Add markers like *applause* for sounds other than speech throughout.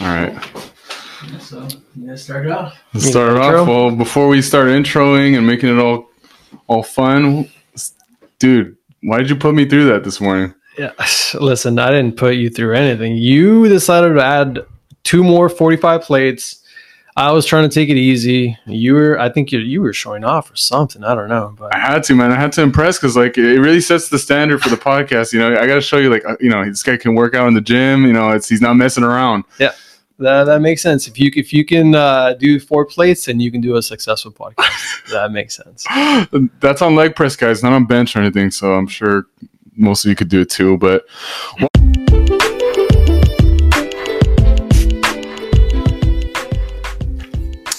All right. Yeah, so you guys start it off. Let's start intro? off. Well, before we start introing and making it all all fun, dude, why did you put me through that this morning? Yeah. *laughs* Listen, I didn't put you through anything. You decided to add two more 45 plates. I was trying to take it easy. You were, I think you you were showing off or something. I don't know, but I had to, man. I had to impress because, like, it really sets the standard for the podcast. You know, I got to show you, like, uh, you know, this guy can work out in the gym. You know, it's he's not messing around. Yeah. That, that makes sense. If you if you can uh, do four plates, then you can do a successful podcast. *laughs* that makes sense. *gasps* That's on leg press, guys, not on bench or anything. So I'm sure most of you could do it too. But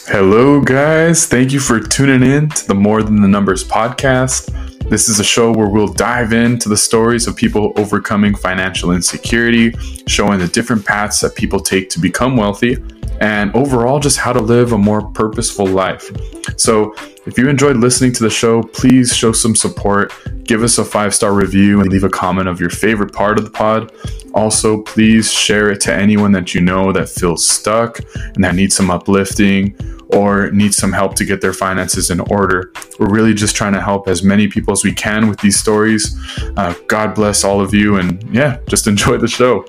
hello, guys. Thank you for tuning in to the More Than the Numbers podcast. This is a show where we'll dive into the stories of people overcoming financial insecurity, showing the different paths that people take to become wealthy, and overall just how to live a more purposeful life. So, if you enjoyed listening to the show, please show some support, give us a five star review, and leave a comment of your favorite part of the pod. Also, please share it to anyone that you know that feels stuck and that needs some uplifting or needs some help to get their finances in order. We're really just trying to help as many people as we can with these stories. Uh, God bless all of you, and yeah, just *laughs* enjoy the show.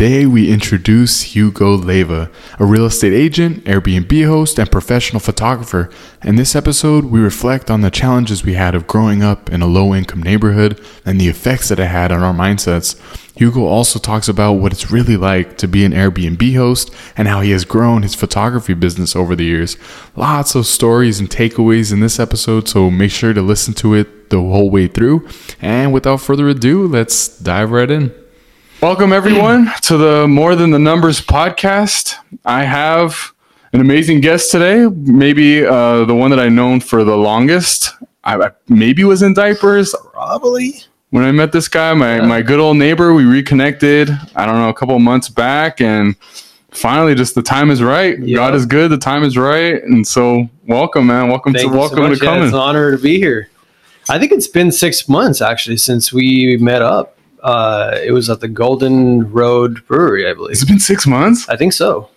Today, we introduce Hugo Leiva, a real estate agent, Airbnb host, and professional photographer. In this episode, we reflect on the challenges we had of growing up in a low income neighborhood and the effects that it had on our mindsets. Hugo also talks about what it's really like to be an Airbnb host and how he has grown his photography business over the years. Lots of stories and takeaways in this episode, so make sure to listen to it the whole way through. And without further ado, let's dive right in. Welcome, everyone, to the More Than the Numbers podcast. I have an amazing guest today, maybe uh, the one that I've known for the longest. I, I maybe was in diapers Probably. when I met this guy, my, Yeah. my good old neighbor. We reconnected, I don't know, a couple of months back, and finally, just the time is right. Yeah. God is good, the time is right. And so, welcome, man. Welcome Thank to welcome so to Yeah, coming. it's an honor to be here. I think it's been six months actually since we met up. Uh, it was at the Golden Road Brewery, I believe. It's it been six months? I think so.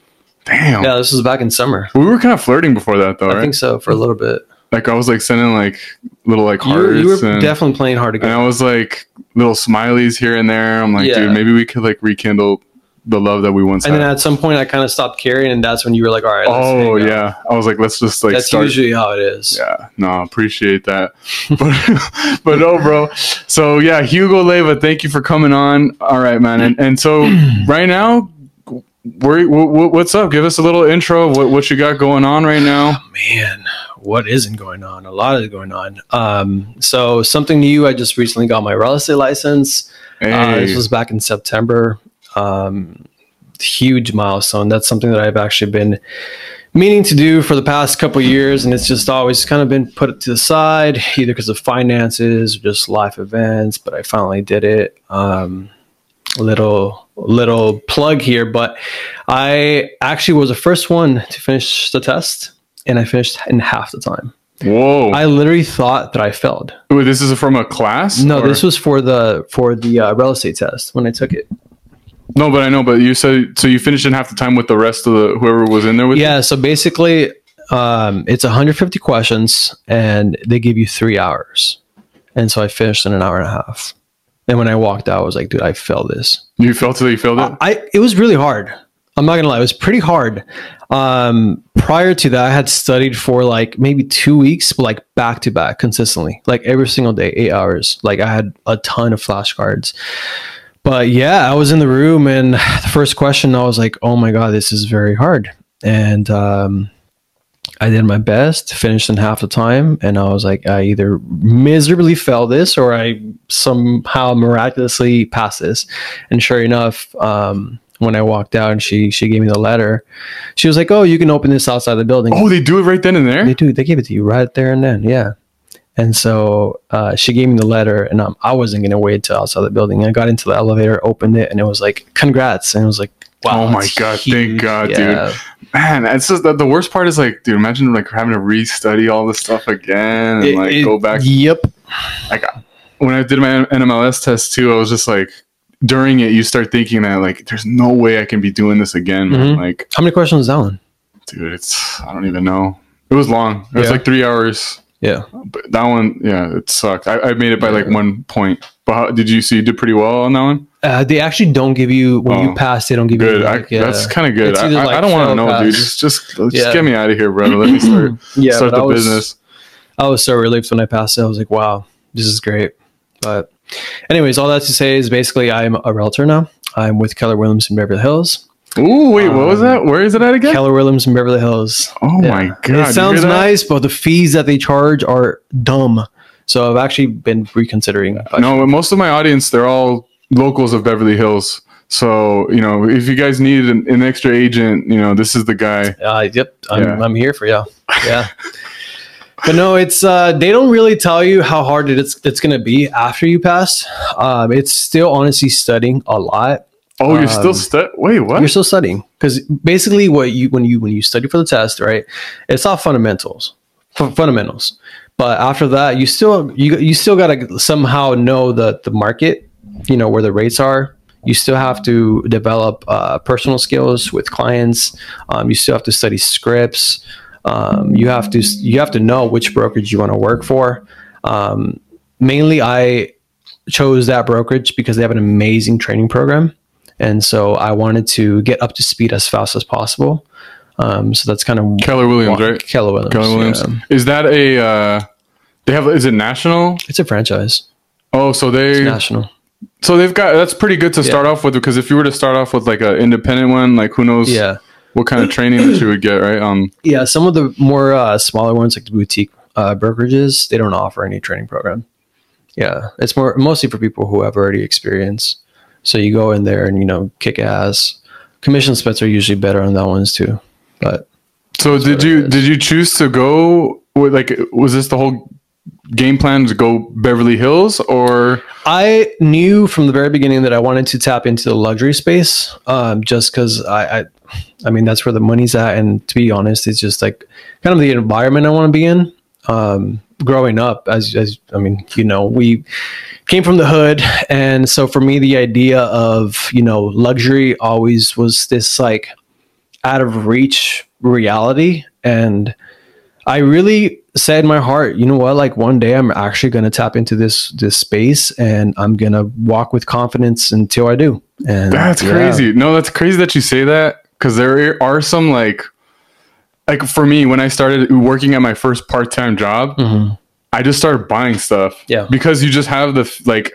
Damn. Yeah, this was back in summer. We were kind of flirting before that, though, I right? think so for a little bit. like I was like sending like little like You, hearts you were and, definitely playing hard to and. I was like little smileys here and there. I'm like, Yeah. dude, maybe we could like rekindle the love that we once And had. then at some point, I kind of stopped caring, and that's when you were like, "All right, let's oh yeah, I was like, let's just like that's start. usually how it is." yeah, no, appreciate that. *laughs* but, but no, bro. So yeah, Hugo Leiva, thank you for coming on. All right, man. And and so *clears throat* right now, where, wh- wh- what's up? Give us a little intro. What what you got going on right now? Man, what isn't going on? A lot is going on. Um, so something new. I just recently got my real estate license. Uh, this was back in September. Um, huge milestone. That's something that I've actually been meaning to do for the past couple years, and it's just always kind of been put to the side, either because of finances or just life events. But I finally did it. Um, little little plug here, but I actually was the first one to finish the test, and I finished in half the time. whoa. I literally thought that I failed. Wait, this is from a class? No, or- this was for the for the uh, real estate test when I took it. No, but I know. But you said so. You finished in half the time with the rest of the whoever was in there with. you? Yeah, so basically, um, it's 150 questions, and they give you three hours. And so I finished in an hour and a half. And when I walked out, I was like, "Dude, I failed this." You felt it. You failed it. I it was really hard. I'm not gonna lie, it was pretty hard. Um, prior to that, I had studied for like maybe two weeks, but like back to back consistently, like every single day, eight hours. Like I had a ton of flashcards. But yeah, I was in the room, and the first question, I was like, "Oh my god, this is very hard." And um, I did my best, finished in half the time, and I was like, I either miserably failed this or I somehow miraculously passed this. And sure enough, um, when I walked out and she she gave me the letter, she was like, "Oh, you can open this outside the building." oh, they do it right then and there. They do. They gave it to you right there and then. Yeah. And so uh, she gave me the letter, and um, I wasn't going to wait till outside the building. I got into the elevator, opened it, and it was like, "Congrats!" And it was like, "Wow!" Oh my that's God, thank God, dude. Man, it's just the, the worst part is like, dude, imagine like having to restudy all this stuff again and It- like it- go back. Yep. Like when I did my NMLS test too, I was just like, during it you start thinking that like there's no way I can be doing this again. man. Mhm. Like, How many questions is that one? dude, it's I don't even know. It was long. It was like three hours. Yeah. But that one, yeah, it sucked. I, I made it by like one point. But how, did you see you did pretty well on that one? Uh, they actually don't give you when Oh. you pass. They don't give Good. you. I, Like, yeah. That's kind of good. I, like, I don't want to know, pass. dude. Just just just Yeah. get me out of here, brother. Let me *clears throat* start yeah. start the I was- business. I was so relieved when I passed it. I was like, wow, this is great. But, anyways, all that to say is basically I'm a realtor now. I'm with Keller Williams in Beverly Hills. Ooh, wait, what was Um, that? Where is it at again? Keller Williams in Beverly Hills. oh Yeah. my god! it sounds nice, but the fees that they charge are dumb. So I've actually been reconsidering. No, most of my audience they're all locals of Beverly Hills. So you know, if you guys need an, an extra agent, you know, this is the guy. Uh, yep, I'm, Yeah. I'm here for you. Yeah. but no, it's uh, they don't really tell you how hard it's it's going to be after you pass. Um, it's still honestly studying a lot. Oh, you're Um, still stu- Wait, what? You're still studying because basically what you when you when you study for the test, right? It's all fundamentals, fu- fundamentals. But after that, you still you you still got to somehow know the the market, you know where the rates are. You still have to develop uh, personal skills with clients. Um, you still have to study scripts. Um, you have to you have to know which brokerage you want to work for. Um, mainly, I chose that brokerage because they have an amazing training program, and so I wanted to get up to speed as fast as possible. Um, so that's kind of Keller Williams, right? Keller Williams. Keller Williams. yeah. Is that a? Uh, they have. Is it national? It's a franchise. Oh, so they. National. So they've got. That's pretty good to start off with because if you were to start off with like an independent one, like who knows? Yeah. What kind of training that you would get, right? Um. Yeah. Some of the more uh, smaller ones, like the boutique uh, brokerages, they don't offer any training program. Yeah. It's more mostly for people who have already experience. So you go in there and, you know, kick ass. Commission splits are usually better on that ones too. But So did you did you choose to go with like was this the whole game plan to go Beverly Hills or I knew from the very beginning that I wanted to tap into the luxury space, um, just because I, I, I mean, that's where the money's at, and to be honest, it's just like kind of the environment I want to be in. Um, growing up, as as I mean, you know, we came from the hood, and so for me, the idea of you know luxury always was this like out of reach reality, and I really said in my heart, you know what? Like one day, I'm actually going to tap into this this space, and I'm going to walk with confidence until I do. And That's yeah. crazy. No, that's crazy that you say that because there are some like, like for me when I started working at my first part time job, Mhm. I just started buying stuff. Yeah. because you just have the like,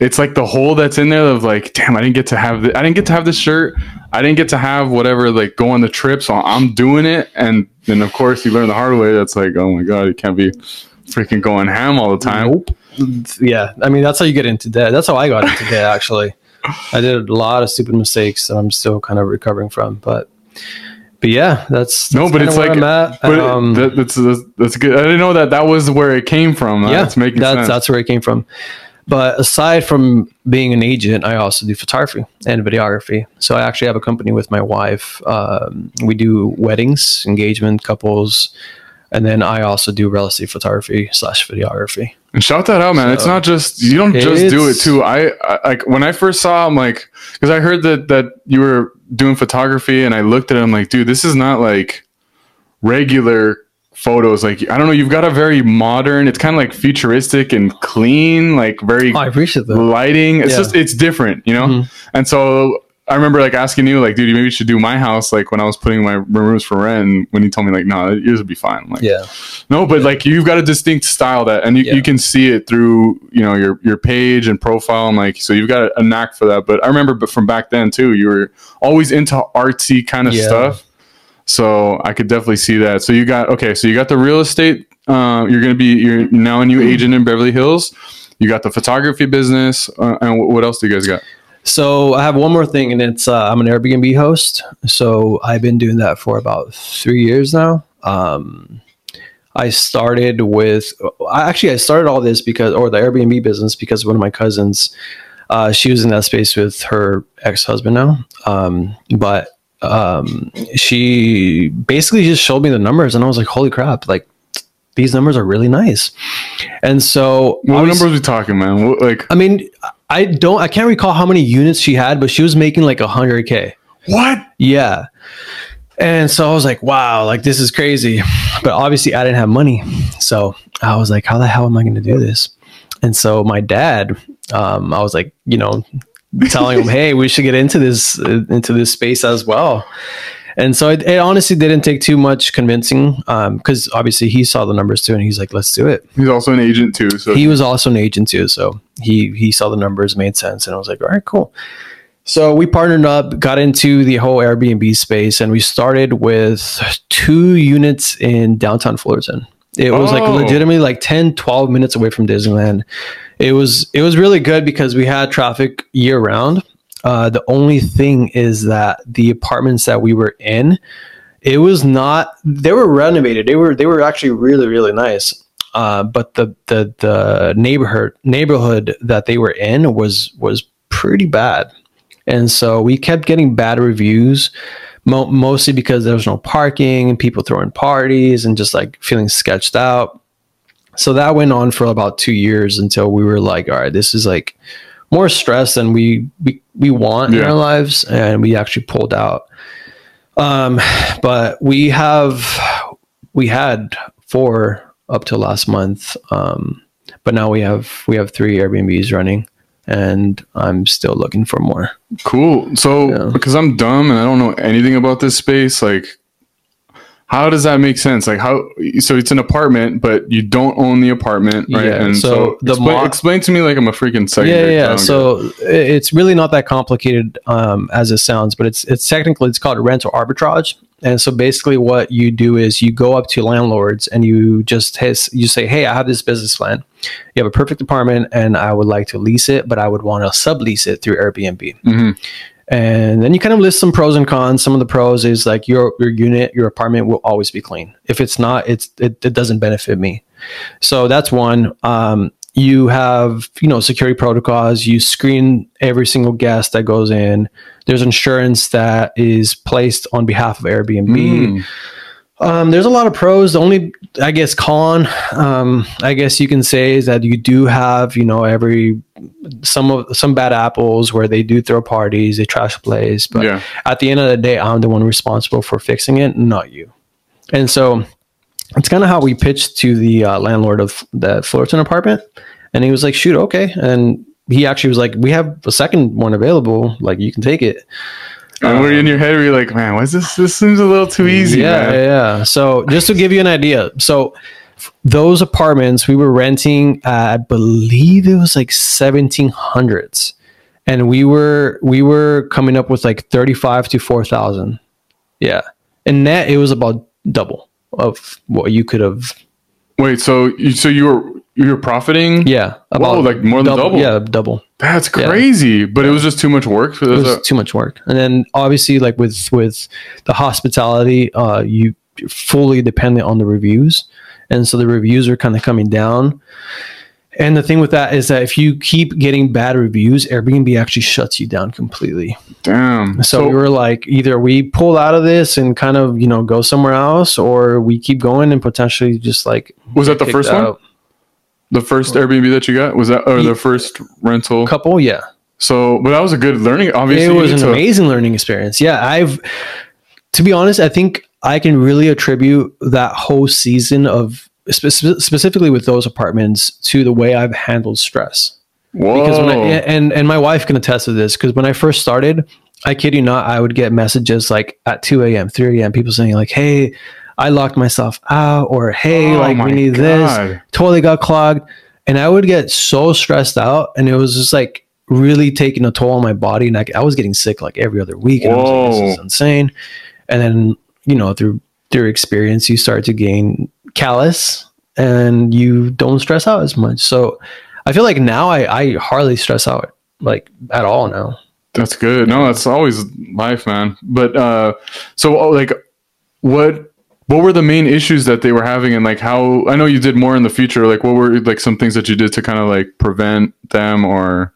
it's like the hole that's in there of like, damn, I didn't get to have the, I didn't get to have this shirt. I didn't get to have whatever like go on the trip, so I'm doing it, and then of course you learn the hard way. That's like, oh my god, you can't be freaking going ham all the time. Nope. Yeah, I mean that's how you get into debt. That's how I got into debt. Actually, *laughs* I did a lot of stupid mistakes that I'm still kind of recovering from. But, but yeah, that's, No, but it's like, I'm at. but Um, that, that's, that's that's good. I didn't know that that was where it came from. yeah, That's making that's, sense. That's where it came from. But aside from being an agent, I also do photography and videography. So I actually have a company with my wife. Um, we do weddings, engagement, couples, and then I also do real estate photography slash videography. And shout that out, man. it's not just you don't just do it too. I, I like when I first saw, I'm like, because I heard that that you were doing photography, and I looked at it. I'm like, dude, this is not like regular photos. Like I don't know, you've got a very modern. It's kind of like futuristic and clean, like very Oh, I appreciate that. lighting. It's Yeah. just it's different, you know. Mhm. And so I remember like asking you, like, dude, you maybe should do my house, like when I was putting my rooms for rent. And when you told me, like, no, yours would be fine. I'm like, Yeah. no, but like you've got a distinct style that, and you, Yeah. you can see it through you know your your page and profile, and like so you've got a, a knack for that. But I remember, but from back then too, you were always into artsy kind of Yeah. stuff. So I could definitely see that. So you got okay. So you got the real estate. Uh, you're gonna be you're now a new agent in Beverly Hills. You got the photography business, uh, and wh- what else do you guys got? So I have one more thing, and it's uh, I'm an Airbnb host. So I've been doing that for about three years now. Um, I started with I actually I started all this because or the Airbnb business because one of my cousins, uh, she was in that space with her ex husband now, um, but um, she basically just showed me the numbers, and I was like, holy crap, like. These numbers are really nice, and so What numbers we talking, man? What, like I mean, I don't. I can't recall how many units she had, but she was making like a hundred k. What? Yeah. And so I was like, wow, like this is crazy. But obviously I didn't have money. So I was like, how the hell am I going to do this? And so my dad, um, I was like, you know, telling him, *laughs* hey, we should get into this, uh, into this space as well. And so it, it honestly didn't take too much convincing um, because obviously he saw the numbers too and he's like, let's do it. He's also an agent too. So He was also an agent too. So he, he saw the numbers, made sense. And I was like, all right, cool. So we partnered up, got into the whole Airbnb space, and we started with two units in downtown Fullerton. It was like Oh. legitimately like 10, 12 minutes away from Disneyland. It was it was really good because we had traffic year round. Uh, the only thing is that the apartments that we were in, it was not they were renovated. They were they were actually really, really nice. Uh, but the the the neighborhood neighborhood that they were in was was pretty bad and so we kept getting bad reviews mo- mostly because there was no parking and people throwing parties and just like feeling sketched out so that went on for about two years until we were like all right this is like more stress than we we, we want in our lives and we actually pulled out um but we have we had four up to last month um but now we have we have three airbnbs running and i'm still looking for more Cool. So, Yeah. because I'm dumb and I don't know anything about this space, like, how does that make sense? Like, how? So it's an apartment, but you don't own the apartment, right? Yeah, and so so, the explain, mo- explain to me like I'm a freaking second. yeah yeah don't get it. so it's really not that complicated um, as it sounds but it's it's technically it's called rental arbitrage and so basically what you do is you go up to landlords and you just has, you say hey i have this business plan you have a perfect apartment and i would like to lease it but i would want to sublease it through airbnb Mhm. And then you kind of list some pros and cons. Some of the pros is like your your unit your apartment will always be clean. If it's not it's it, it doesn't benefit me. So that's one. Um, you have you know security protocols. You screen every single guest that goes in. There's insurance that is placed on behalf of airbnb. Mm. Um, there's a lot of pros. The only, I guess, con, um, I guess you can say, is that you do have, you know, every some of some bad apples where they do throw parties, they trash the place. But Yeah. at the end of the day, I'm the one responsible for fixing it, not you. And so it's kind of how we pitched to the uh, landlord of the Fullerton apartment, and he was like, "Shoot, okay." And he actually was like, "We have a second one available. Like, you can take it." And were you in your head? Were you like, man, why is this? This seems a little too easy, yeah, man. yeah. So just to give you an idea, so those apartments we were renting, uh, I believe it was like seventeen hundreds, and we were we were coming up with like thirty five to four thousand. Yeah, and net it was about double of what you could have. Wait, so you so you were you were profiting? Yeah, about like more than double? Yeah, double. That's Yeah. crazy. But it was just too much work for It was too much work, and then obviously like with with the hospitality, uh, you fully dependent on the reviews, and so the reviews are kind of coming down. And the thing with that is that if you keep getting bad reviews, Airbnb actually shuts you down completely. Damn. So, we were like, either we pull out of this and kind of you know go somewhere else, or we keep going and potentially just like was that the first one? out. The first Airbnb that you got was that, or the first rental? couple, yeah. So, but that was a good learning. Obviously, it was an to- amazing learning experience. Yeah, I've to be honest, I think I can really attribute that whole season of spe- specifically with those apartments to the way I've handled stress. Whoa. Because when I, and and my wife can attest to this because when I first started, I kid you not, I would get messages like at 2 a.m., 3 a.m. people saying like, "Hey, I locked myself out," or "Hey, Oh like we need God. this." Totally got clogged, and I would get so stressed out, and it was just like really taking a toll on my body, and I, I was getting sick like every other week, and I was like, "This is insane." And then you know through through experience, you start to gain callous, and you don't stress out as much. So I feel like now I, I hardly stress out like at all now. That's good. No, that's always life, man. But uh so like what what were the main issues that they were having and like how I know you did more in the future. Like what were like some things that you did to kind of like prevent them or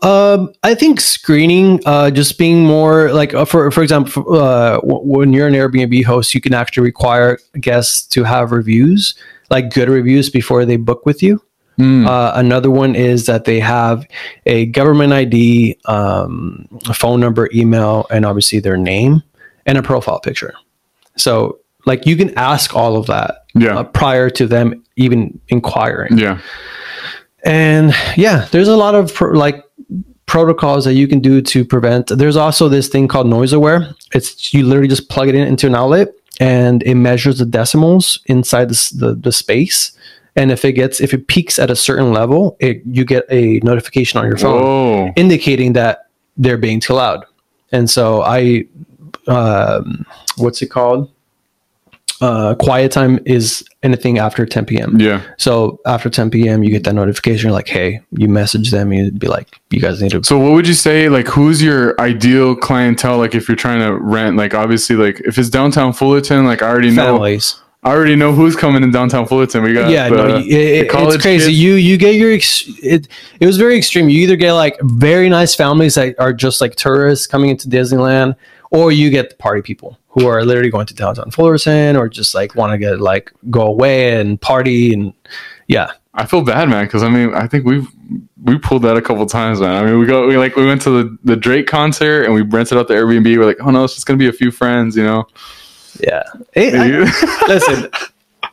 Um, I think screening, uh, just being more like, uh, for for example, uh, w- when you're an Airbnb host, you can actually require guests to have reviews, like good reviews, before they book with you. Mm. Uh, another one is that they have a government ID, um, a phone number, email, and obviously their name and a profile picture. So, like, you can ask all of that yeah. uh, prior to them even inquiring. yeah. And yeah, there's a lot of pro- like protocols that you can do to prevent. There's also this thing called NoiseAware. It's you literally just plug it in into an outlet and it measures the decimals inside the, the, the space. And if it gets if it peaks at a certain level, it you get a notification on your phone Whoa. indicating that they're being too loud. And so I, um, what's it called? Uh, quiet time is anything after 10 p.m. Yeah. So after 10 p.m., you get that notification. You're like, hey, you message them. You'd be like, you guys need to. So what would you say like who's your ideal clientele like if you're trying to rent like obviously like if it's downtown Fullerton like I already know Families. I already know who's coming in downtown Fullerton. We got yeah, the, no, it, it's crazy. kids. You you get your ex- it. It was very extreme. You either get like very nice families that are just like tourists coming into Disneyland, or you get the party people who are literally going to downtown Fullerton or just like want to get like go away and party and yeah. I feel bad, man, because I mean, I think we've we pulled that a couple times, man. I mean, we go we like we went to the, the Drake concert and we rented out the Airbnb. We're like, oh no, it's just gonna be a few friends, you know. Yeah. It- I- *laughs* listen,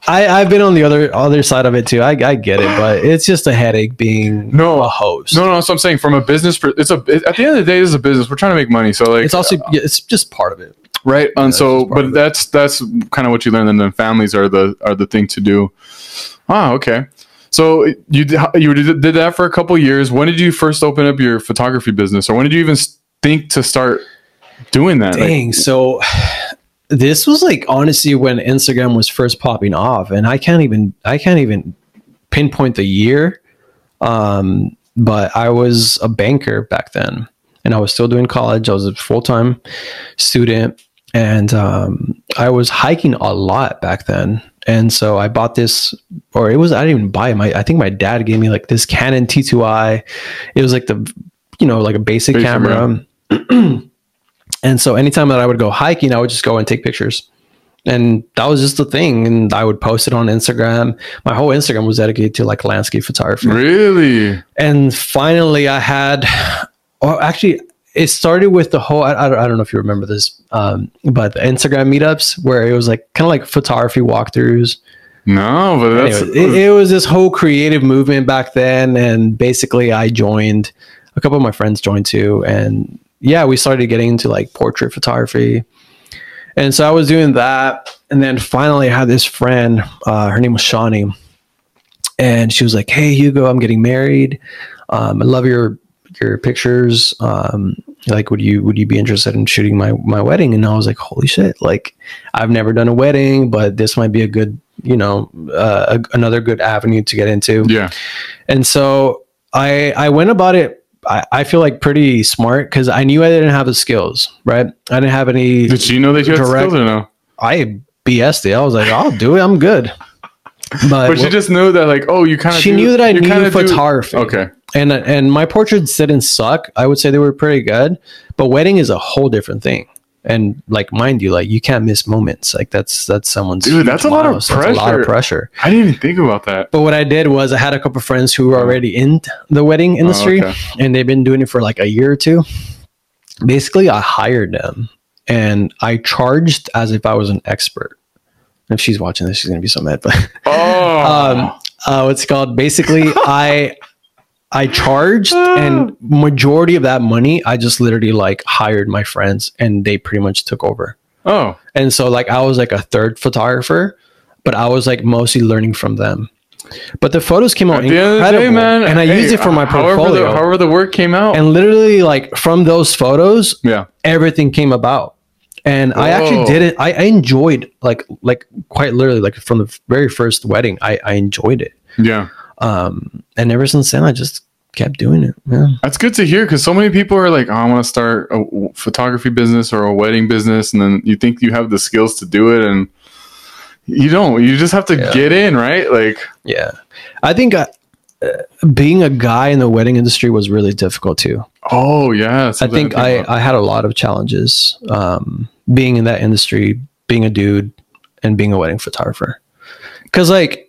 I, I've been on the other other side of it too. I, I get it, but it's just a headache being No. a host. no, no. So I'm saying from a business, per- it's a it- at the end of the day, this is a business. We're trying to make money, so like It's also yeah, it's just part of it. right. And so, but that's that's kind of what you learn. And then families are the are the thing to do. Ah, okay. So you did, you did that for a couple years. When did you first open up your photography business, or when did you even think to start doing that? Like, Dang. So this was like honestly when Instagram was first popping off, and I can't even I can't even pinpoint the year. Um, but I was a banker back then, and I was still doing college. I was a full time student, and um, I was hiking a lot back then. And so I bought this, or it was I didn't even buy it. My I think my dad gave me like this Canon T2i. It was like the, you know, like a basic, Basic, camera. *clears throat* and so anytime that I would go hiking, I would just go and take pictures. And that was just the thing. And I would post it on Instagram. My whole Instagram was dedicated to like landscape photography really? and finally i had or actually it started with the whole i, I, don't, I don't know if you remember this um, but the instagram meetups where it was like kind of like photography walkthroughs No, but that's anyway, it, it was this whole creative movement back then and basically i joined a couple of my friends joined too and yeah we started getting into like portrait photography. And so i was doing that and then finally i had this friend uh, her name was shawnee and she was like hey hugo i'm getting married. Um, i love your your pictures. Um, like would you would you be interested in shooting my my wedding? And i was like holy shit like i've never done a wedding but this might be a good you know uh, a, another good avenue to get into. Yeah. and so i i went about it i, I feel like pretty smart because i knew i didn't have the skills right i didn't have any Did she know that you had skills or no? i bs'd it i was like i'll do it i'm good but, But she just knew that, like, oh, you kind of. she knew that I knew kinda do- photography. Okay. and and my portraits didn't suck. I would say they were pretty good, but wedding is a whole different thing. And like, mind you, like you can't miss moments. Like that's that's someone's Dude, that's a lot of milestone. That's a lot of pressure. pressure. I didn't even think about that. But what I did was I had a couple of friends who were already in the wedding industry, Oh, okay. and they've been doing it for like a year or two. Basically, I hired them, and I charged as if I was an expert. If she's watching this, she's gonna be so mad. But Oh. *laughs* um, uh, what's it called? Basically, *laughs* I I charged, and ah. majority of that money, I just literally like hired my friends, and they pretty much took over. oh. And so, like, I was like a third photographer, but I was like mostly learning from them. But the photos came out At the end of the incredible, day, man. and I hey, used it for my however portfolio. The, however, the work came out. and literally, like from those photos, yeah. everything came about and i actually did it I, I enjoyed like like quite literally like from the very first wedding i i enjoyed it Yeah. Um and ever since then i just kept doing it yeah That's good to hear because so many people are like, oh, I want to start a photography business or a wedding business. And then you think you have the skills to do it. And you don't. You just have to Yeah. get in, right? Like, yeah i think uh, uh, being a guy in the wedding industry was really difficult too oh, yeah. i think I, I had a lot of challenges um being in that industry being a dude and being a wedding photographer because like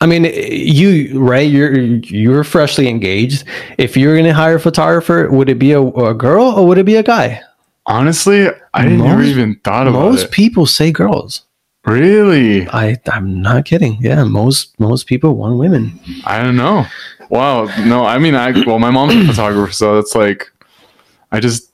I mean, you right? You're you're freshly engaged. If you're going to hire a photographer, would it be a, a girl or would it be a guy? Honestly, I didn't never even thought about Most it. Most people say girls. Really? I I'm not kidding. Yeah, most most people want women. I don't know. Wow. No, I mean, I well, my mom's a *clears throat* photographer, so it's like I just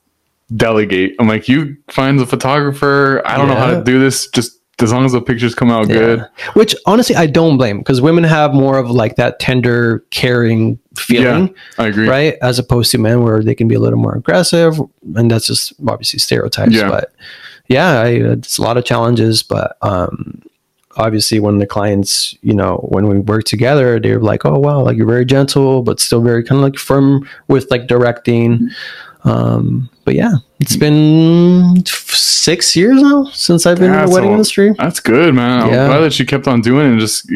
delegate. I'm like, you find the photographer. I don't know how to do this. Just as long as the pictures come out good. Which honestly, I don't blame because women have more of like that tender, caring feeling, I agree. right? As opposed to men where they can be a little more aggressive, and that's just obviously stereotypes. Yeah. But yeah, I, it's a lot of challenges, but um, obviously when the clients, you know, when we work together, they're like, oh wow, like you're very gentle, but still very kind of like firm with like directing. Um, but yeah, it's been six years now since I've been in the wedding all- industry. That's good, man. I'm glad that you kept on doing it and just.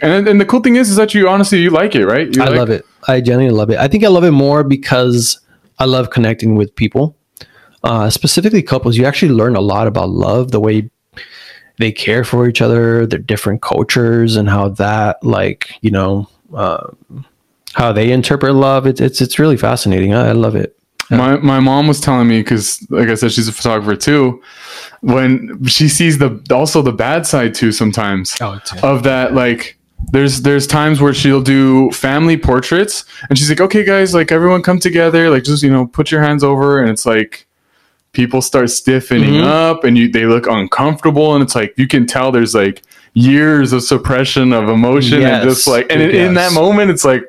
And and the cool thing is, is that you honestly you like it, right? You I love it. I genuinely love it. I think I love it more because I love connecting with people, uh, specifically couples. You actually learn a lot about love, the way they care for each other, their different cultures, and how that, like, you know, uh, how they interpret love. It's it's it's really fascinating. I, I love it. My my mom was telling me because, like I said, she's a photographer too. When she sees the also the bad side too, sometimes Oh, of that, like there's there's times where she'll do family portraits, and she's like, "Okay, guys, like everyone come together, like just you know put your hands over," and it's like people start stiffening Mhm. up, and you they look uncomfortable, and it's like you can tell there's like years of suppression of emotion, and just like and in, in that moment, it's like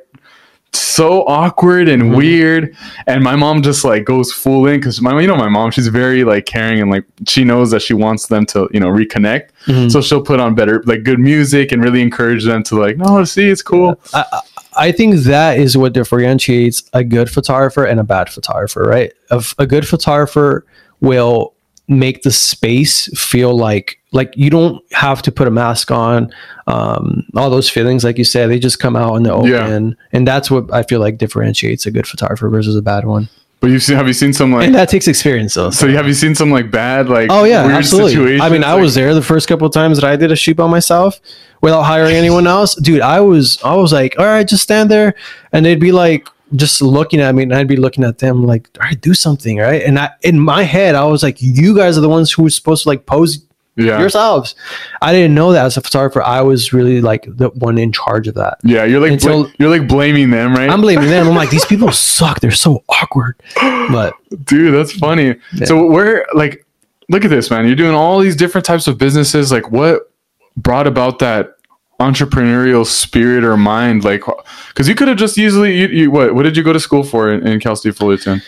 so awkward and Mhm. weird and my mom just like goes full in because my you know my mom she's very like caring and like she knows that she wants them to you know reconnect Mhm. so she'll put on better like good music and really encourage them to like no see it's cool I, I- I think that is what differentiates a good photographer and a bad photographer, right? Of a good photographer will make the space feel like like you don't have to put a mask on. Um, all those feelings, like you said, they just come out in the open, Yeah. and that's what I feel like differentiates a good photographer versus a bad one. but you've seen have you seen some like And that takes experience, though. so have you seen some like bad like Oh yeah, absolutely. situations I mean, I like- was there the first couple of times that I did a shoot by myself without hiring anyone else. Dude, I was I was like, all right, just stand there, and they'd be like just looking at me, and I'd be looking at them like, all right, do something, right? And I in my head, I was like, you guys are the ones who are supposed to like pose yeah yourselves. I didn't know that as a photographer. I was really like the one in charge of that. yeah you're like bla- you're like blaming them right I'm blaming them. I'm like, these *laughs* people suck. They're so awkward. But Dude, that's funny. Yeah. So where like look at this, man. You're doing all these different types of businesses. Like what brought about that entrepreneurial spirit or mind? Like because you could have just easily you, you what what did you go to school for in, in Cal State Fullerton?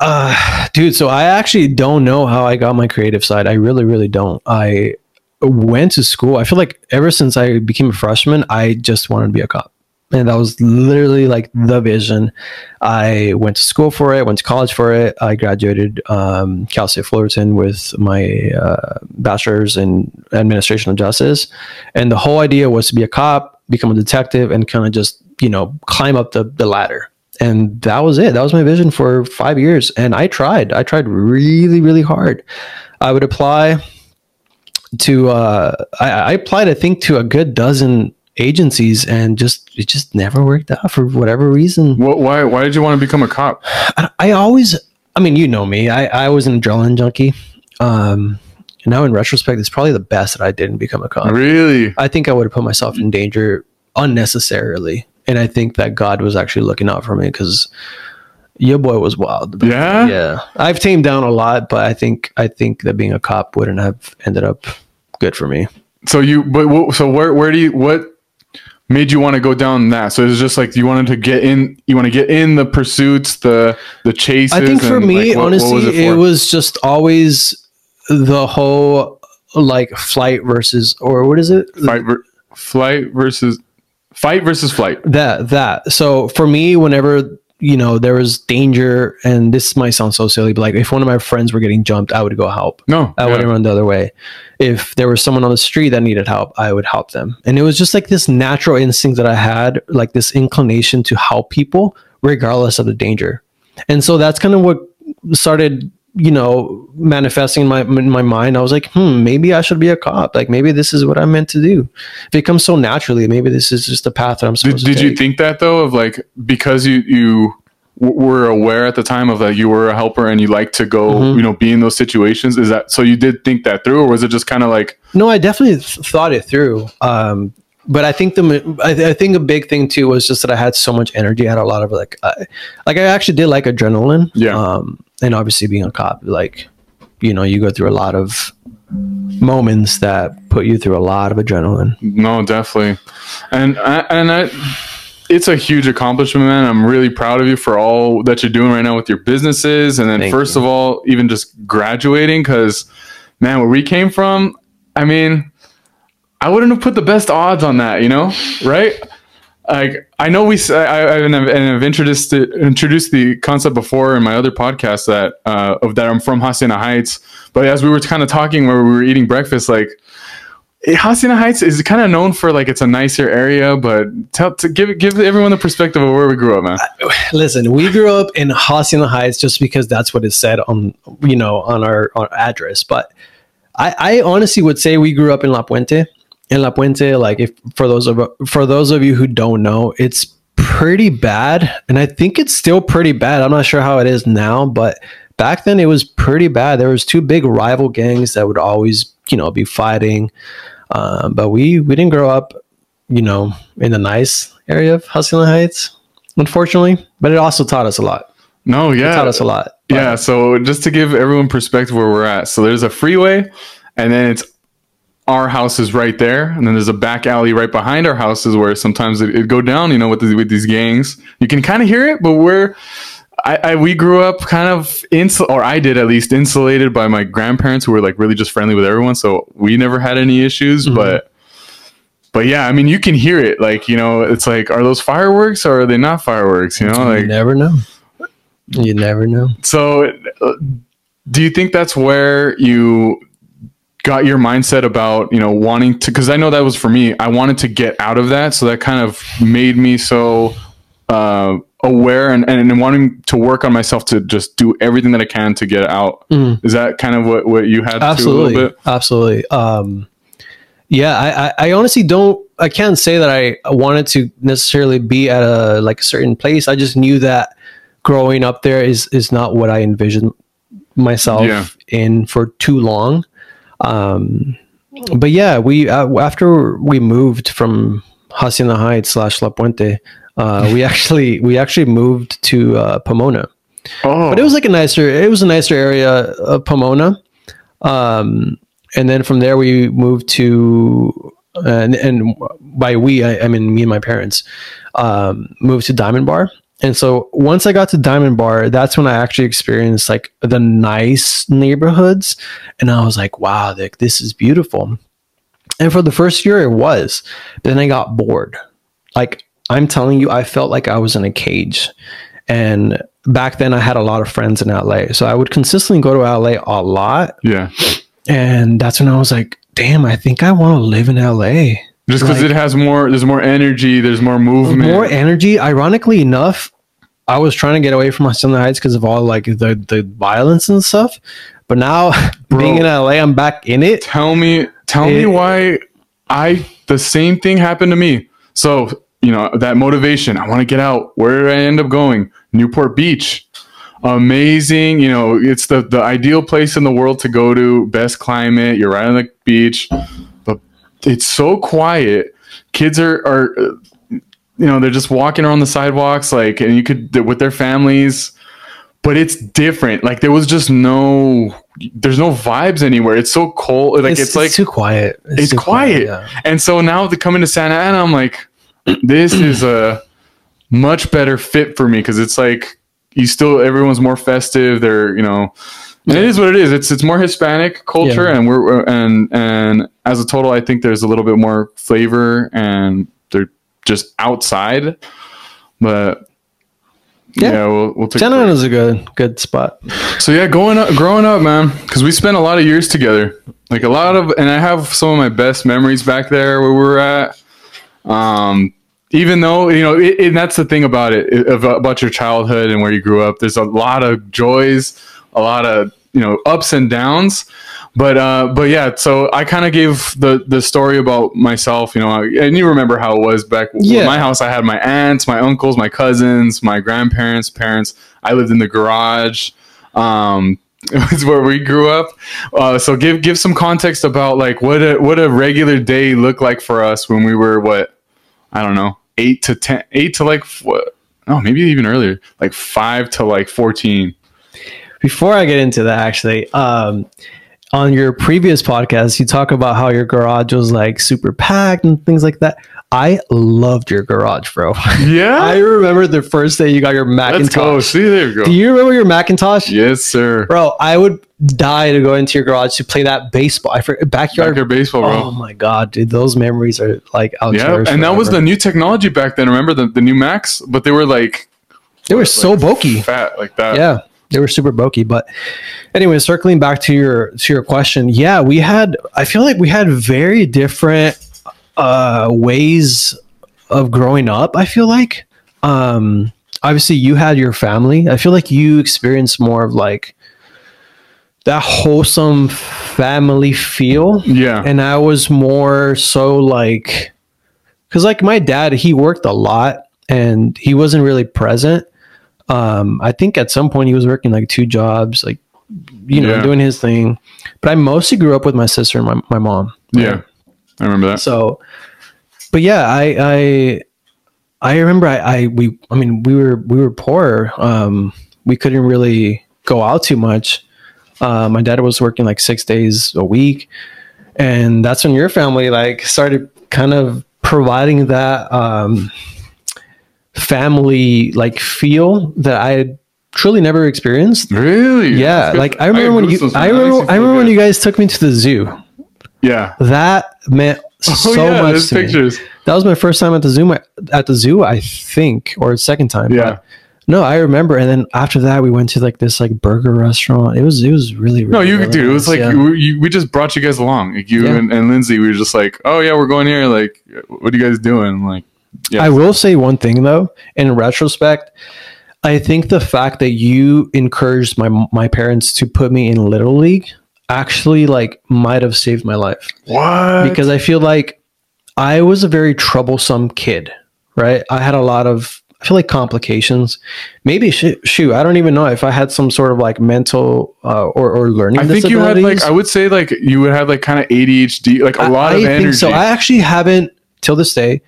Uh, dude, so I actually don't know how I got my creative side. I really, really don't. I went to school. I feel like ever since I became a freshman, I just wanted to be a cop. And that was literally like the vision. I went to school for it, went to college for it. I graduated um, Cal State Fullerton with my uh, bachelor's in administration of justice. And the whole idea was to be a cop, become a detective, and kind of just, you know, climb up the, the ladder and that was it. That was my vision for five years. And i tried. I tried really really hard. I would apply to uh I, I applied i think to a good dozen agencies and just it just never worked out for whatever reason. What why why did you want to become a cop? i, I always i mean you know me. I i was an adrenaline junkie. Um and now in retrospect it's probably the best that i didn't become a cop. Really? I think I would have put myself in danger unnecessarily. And I think that God was actually looking out for me because your boy was wild. Yeah? Yeah. I've tamed down a lot, but I think I think that being a cop wouldn't have ended up good for me. So you but so where where do you what made you want to go down that? So it's just like you wanted to get in you want to get in the pursuits, the the chases. I think for me, like, what- what honestly, was it, for? was just always the whole like flight versus or what is it? fight ver- flight versus fight versus flight. that that. So for me whenever you know there was danger and this might sound so silly but like if one of my friends were getting jumped i would go help. No, i yeah. wouldn't run the other way. If there was someone on the street that needed help i would help them. And it was just like this natural instinct that i had like this inclination to help people regardless of the danger. And so that's kind of what started you know, manifesting in my in my mind. I was like, hmm, maybe I should be a cop. Like maybe this is what I'm meant to do. If it comes so naturally, maybe this is just the path that I'm Did, supposed did to you think that though, of like because you you w- were aware at the time of that you were a helper and you like to go, Mhm. you know, be in those situations? Is that so? You did think that through, or was it just kind of like, No, I definitely th- thought it through. Um, but I think the I, I think a big thing too was just that I had so much energy. I had a lot of like, uh, like I actually did like adrenaline. Yeah. Um, and obviously being a cop, like, you know, you go through a lot of moments that put you through a lot of adrenaline. no, definitely, and I, and I. It's a huge accomplishment, man. I'm really proud of you for all that you're doing right now with your businesses. And then, Thank first you. of all, even just graduating, because, man, where we came from, I mean, I wouldn't have put the best odds on that, you know, right? Like I know we, I, I- and I've, introduced the, introduced the concept before in my other podcast that uh, of that I'm from Hacienda Heights. But as we were kind of talking where we were eating breakfast, like eh, Hacienda Heights is kind of known for like it's a nicer area. But tell to give give everyone the perspective of where we grew up, man. Listen, we grew up in Hacienda Heights just because that's what it said on you know on our, our address. But I, I honestly would say we grew up in La Puente. In La Puente, like if for those of for those of you who don't know, it's pretty bad, and I think it's still pretty bad. I'm not sure how it is now, but back then it was pretty bad. There was two big rival gangs that would always you know be fighting. Um, but we we didn't grow up, you know, in the nice area of Hacienda Heights unfortunately. But it also taught us a lot. No, It yeah, taught us a lot. But Yeah, so just to give everyone perspective where we're at. So there's a freeway and then it's our house is right there and then there's a back alley right behind our houses where sometimes it, it go down, you know, with the, with these gangs. You can kind of hear it, but we're I, I we grew up kind of insul or I did at least insulated by my grandparents who were like really just friendly with everyone, so we never had any issues, Mhm. but but yeah, I mean, you can hear it. Like, you know, it's like, are those fireworks or are they not fireworks? You know, you like, never know. You never know. so, uh, do you think that's where you got your mindset about you know wanting to? Because I know that was for me. I wanted to get out of that, so that kind of made me so uh, aware and, and wanting to work on myself to just do everything that I can to get out. Mhm. Is that kind of what what you had to a Absolutely. little bit? Absolutely. Um, yeah, I, I, I honestly don't. I can't say that I wanted to necessarily be at a like a certain place. I just knew that growing up there is is not what I envisioned myself Yeah. in for too long. Um, but yeah, we uh, after we moved from Hacienda Heights slash La Puente, uh, we *laughs* actually we actually moved to uh, Pomona. Oh, but it was like a nicer it was a nicer area of pomona. Um and then from there we moved to and and by we i, I mean me and my parents um moved to diamond bar and so once i got to diamond bar that's when i actually experienced like the nice neighborhoods and i was like wow like, this is beautiful and for the first year it was but then i got bored like i'm telling you i felt like i was in a cage and back then I had a lot of friends in LA. So I would consistently go to LA a lot. yeah, And that's when I was like, damn, I think I want to live in LA. Just because like- it has more. There's more energy. There's more movement. More energy. Ironically enough, I was trying to get away from Hacienda Heights because of all like the, the violence and stuff. But now *laughs* Bro. being in LA, I'm back in it. tell me tell me why i the same thing happened to me so you know that motivation i want to get out where did i end up going newport beach amazing you know it's the the ideal place in the world to go to best climate you're right on the beach it's so quiet kids are are you know they're just walking around the sidewalks like and you could with their families but it's different like there was just no there's no vibes anywhere it's so cold like it's, like it's too quiet. it's too quiet. yeah. and so now to come into santa ana i'm like *clears throat* this is a much better fit for me because it's like you still everyone's more festive they're you know and it is what it is it's it's more hispanic culture Yeah. and we're and and as a total i think there's a little bit more flavor and they're just outside but yeah, Yeah. we'll, we'll take break. Ana's a good good spot. So yeah, going up, growing up, man, because we spent a lot of years together. Like a lot of, and I have some of my best memories back there where we were at. Um, even though you know, it, and that's the thing about it, about your childhood and where you grew up. There's a lot of joys, a lot of you know ups and downs. But uh, but yeah, so I kind of gave the the story about myself, you know, and you remember how it was back Yeah. with my house. I had my aunts, my uncles, my cousins, my grandparents, parents. I lived in the garage. Um, *laughs* it was where we grew up. Uh, so give give some context about like what a what a regular day looked like for us when we were what I don't know eight to ten, eight to like what Oh, maybe even earlier like five to like fourteen. Before I get into that, actually, um, on your previous podcast, you talk about how your garage was like super packed and things like that. I loved your garage, bro. *laughs* Yeah, I remember the first day you got your let's go. Macintosh. See there we go. Do you remember your Macintosh? yes, sir. Bro, I would die to go into your garage to play that baseball. I forget backyard. Backyard baseball, bro. Oh my god, dude, those memories are like out yeah, and that was the new technology back then. Remember the, the new Macs, but they were like they were so bulky. fat like that. yeah they were super bulky but anyway circling back to your to your question yeah we had i feel like we had very different uh ways of growing up i feel like. Um obviously you had your family. I feel like you experienced more of like that wholesome family feel. Yeah, and I was more so like, because like my dad, he worked a lot and he wasn't really present. Um, I think at some point he was working like two jobs, like you know, Yeah. doing his thing. But I mostly grew up with my sister and my my mom. yeah. I remember that. So, but yeah, I I I remember I, I we I mean we were we were poor. Um, we couldn't really go out too much. Uh, my dad was working like six days a week, and that's when your family like started kind of providing that um, family like feel that I had truly never experienced. Really? Yeah, like I remember get when you I man. That makes remember I remember when you guys took me to the zoo. Yeah. That meant *laughs* Oh, so yeah, much to me. pictures. That was my first time at the zoo. At the zoo, I think, or second time. Yeah. But no, I remember. And then after that, we went to like this like burger restaurant. It was it was really, really No, you really dude. It was like yeah. we, you, we just brought you guys along. Like you Yeah. and, and Lindsay, we were just like, oh yeah, we're going here. Like, what are you guys doing? Like, yeah. I will say one thing though. In retrospect, I think the fact that you encouraged my my parents to put me in little league actually like might have saved my life. what? because I feel like I was a very troublesome kid, right? I had a lot of, I feel like complications. Maybe shoot, shoot I don't even know if I had some sort of like mental uh, or or learning. I think you had like. I would say like you would have like kind of ADHD, like a I- lot I of think energy. so. I actually haven't till this day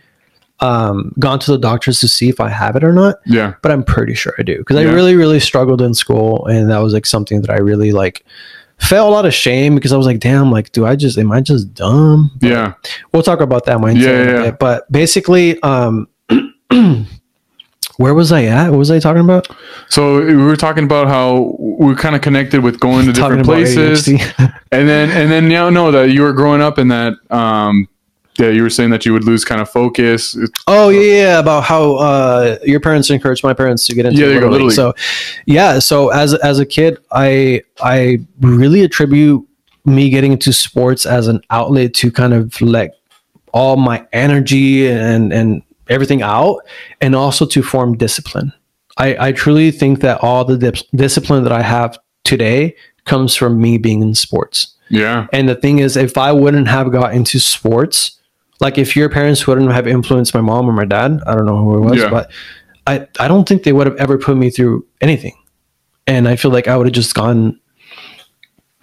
um, gone to the doctors to see if I have it or not, yeah, but I'm pretty sure I do because I really really struggled in school, and that was like something that I really like felt a lot of shame because I was like, damn, like, do I just am I just dumb? But yeah, we'll talk about that mindset Yeah, in yeah. But basically, um, *clears throat* where was I at? What was I talking about? So we were talking about how we are kind of connected with going to *laughs* different places, and then and then now know that you were growing up in that. um Yeah, you were saying that you would lose kind of focus. oh yeah, yeah, about how uh, your parents encouraged my parents to get into Yeah, go, Little League. So yeah, so as as a kid, I I really attribute me getting into sports as an outlet to kind of let all my energy and and everything out, and also to form discipline. I, I truly think that all the discipline that I have today comes from me being in sports. Yeah, And the thing is, if I wouldn't have got into sports, like if your parents wouldn't have influenced my mom or my dad, I don't know who it was, Yeah. but I, I don't think they would have ever put me through anything. And I feel like I would have just gone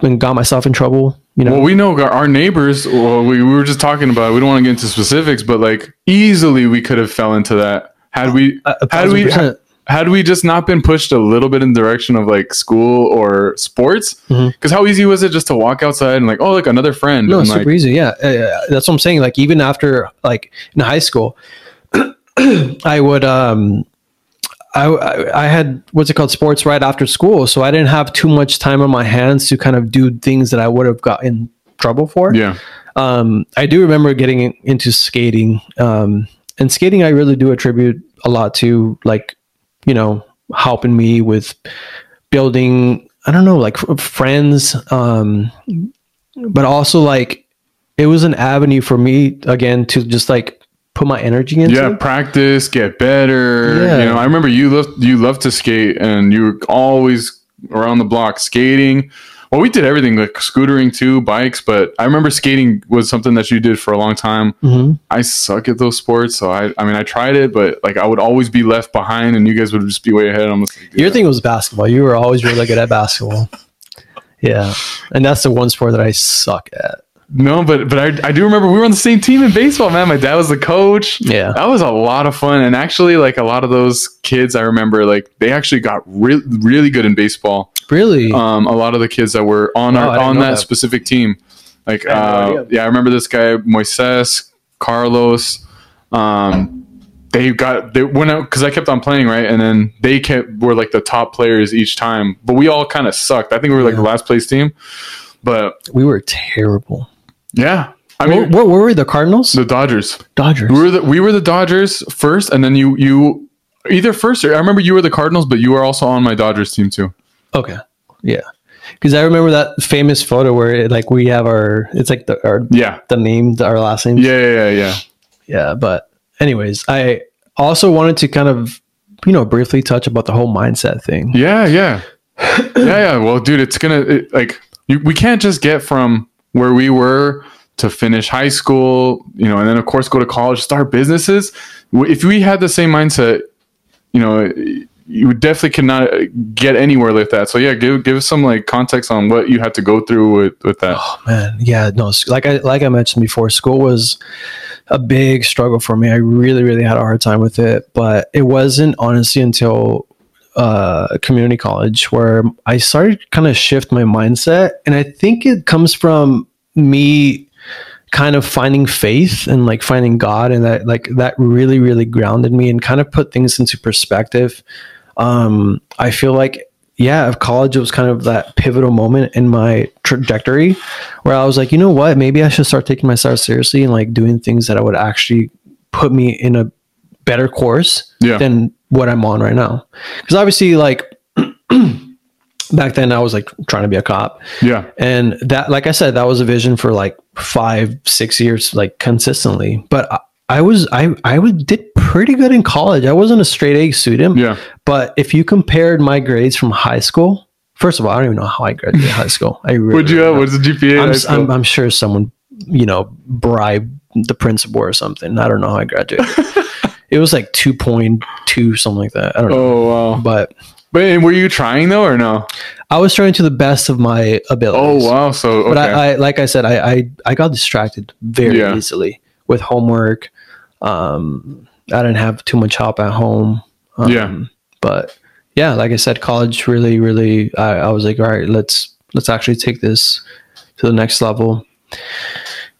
and got myself in trouble, you know? Well, we know our- neighbors. Well, we, we were just talking about. it. We don't want to get into specifics, but like easily we could have fell into that had uh, we A- a had we percent. Had we just not been pushed a little bit in the direction of like school or sports. Because how easy was it just to walk outside and like, oh, like another friend? No, and super like, easy. Yeah, uh, that's what I'm saying. Like even after like in high school, *clears throat* I would um, I, I I had what's it called sports right after school, so I didn't have too much time on my hands to kind of do things that I would have got in trouble for. yeah, Um, I do remember getting into skating, um, and skating I really do attribute a lot to like you know helping me with building. I don't know, like f- friends, um, but also like it was an avenue for me again to just like put my energy into. yeah. Practice, get better. Yeah. You know, I remember you loved you loved to skate, and you were always around the block skating. Well, we did everything like scootering too, bikes. But I remember skating was something that you did for a long time. hmm I suck at those sports, so I, I mean, I tried it, but like I would always be left behind, and you guys would just be way ahead. I'm like, Your thing was basketball. You were always really good at basketball. *laughs* Yeah, and that's the one sport that I suck at. No, but but I, I do remember we were on the same team in baseball, man. My dad was the coach. Yeah. That was a lot of fun. And actually, like a lot of those kids, I remember, like they actually got re- really good in baseball. Really? Um, a lot of the kids that were on Oh, our didn't on that, that. specific team, like I had no uh, yeah, I remember this guy Moises, Carlos. Um, they got they went out because I kept on playing right, and then they kept were like the top players each time. But we all kind of sucked. I think we were like Yeah. the last place team. But we were terrible. Yeah, I mean what, were we? The Cardinals? the Dodgers. Dodgers. We were the we were the Dodgers first, and then you you either first or I remember you were the Cardinals, but you were also on my Dodgers team too. okay. Yeah. Because I remember that famous photo where it, like we have our it's like the our Yeah, the name our last name. yeah, yeah, yeah. yeah. Yeah. But anyways, I also wanted to kind of you know briefly touch about the whole mindset thing. Yeah, yeah, yeah, yeah. Well, dude, it's gonna it, like you, we can't just get from where we were to finish high school, you know, and then of course go to college, start businesses. If we had the same mindset, you know, you definitely cannot get anywhere like that. So yeah, give give us some like context on what you had to go through with with that. Oh man, yeah, no, like I like I mentioned before, school was a big struggle for me. I really, really had a hard time with it, but it wasn't honestly until uh, community college where I started kind of shift my mindset, and I think it comes from me kind of finding faith and like finding God, and that like that really, really grounded me and kind of put things into perspective. Um, I feel like yeah, of college, was kind of that pivotal moment in my trajectory where I was like, you know what, maybe I should start taking myself seriously and like doing things that I would actually put me in a better course Yeah. than what I'm on right now. Because obviously, like *clears throat* back then, I was like trying to be a cop, Yeah, and that, like I said, that was a vision for like five, six years, like consistently. But I, I was, I, I would, did pretty good in college. I wasn't a straight A student, yeah, but if you compared my grades from high school, first of all, I don't even know how I graduated high school. I *laughs* really What'd you have? What's the GPA? I'm, high s- school? I'm, I'm sure someone, you know, bribed the principal or something. I don't know how I graduated. *laughs* it was like 2.2, something like that. I don't know. oh wow! But But were you trying though or no? I was trying to the best of my abilities. Oh wow! So okay. But I, I, like I said, I, I, I got distracted very Yeah. easily with homework. Um, I didn't have too much help at home. Um, Yeah. But yeah, like I said, college really, really, I, I was like, all right, let's, let's actually take this to the next level.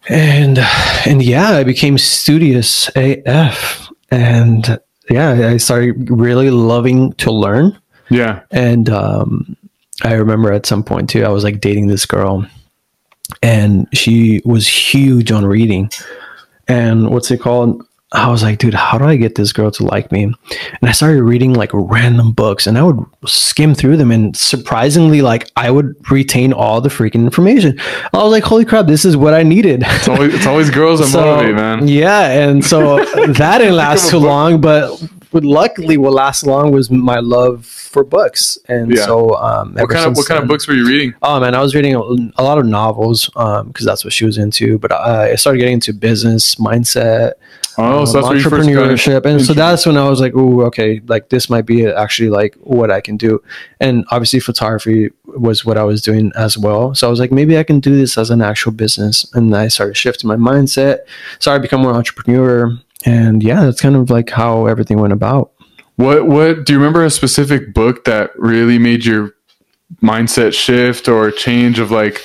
And, and yeah, I became studious AF and yeah, I started really loving to learn. yeah, And um, I remember at some point too, I was like dating this girl, and she was huge on reading. And what's it called? I was like, dude, how do I get this girl to like me? And I started reading like random books, and I would skim through them, and surprisingly, like I would retain all the freaking information. I was like, holy crap, this is what I needed. it's always it's always girls that *laughs* motivate, man. Yeah, and so *laughs* that didn't last too long, but luckily what lasted long was my love for books. And Yeah. so um What kind of what kind of books were you reading? Oh man, I was reading a, a lot of novels um because that's what she was into, but uh, I started getting into business mindset, Oh, um, so that's where you first got entrepreneurship, and so that's when I was like, "Oh, okay, like this might be actually like what I can do." And obviously, photography was what I was doing as well. So I was like, maybe I can do this as an actual business, and I started shifting my mindset, started becoming more entrepreneur, and yeah, that's kind of like how everything went about. What what do you remember a specific book that really made your mindset shift or change of like,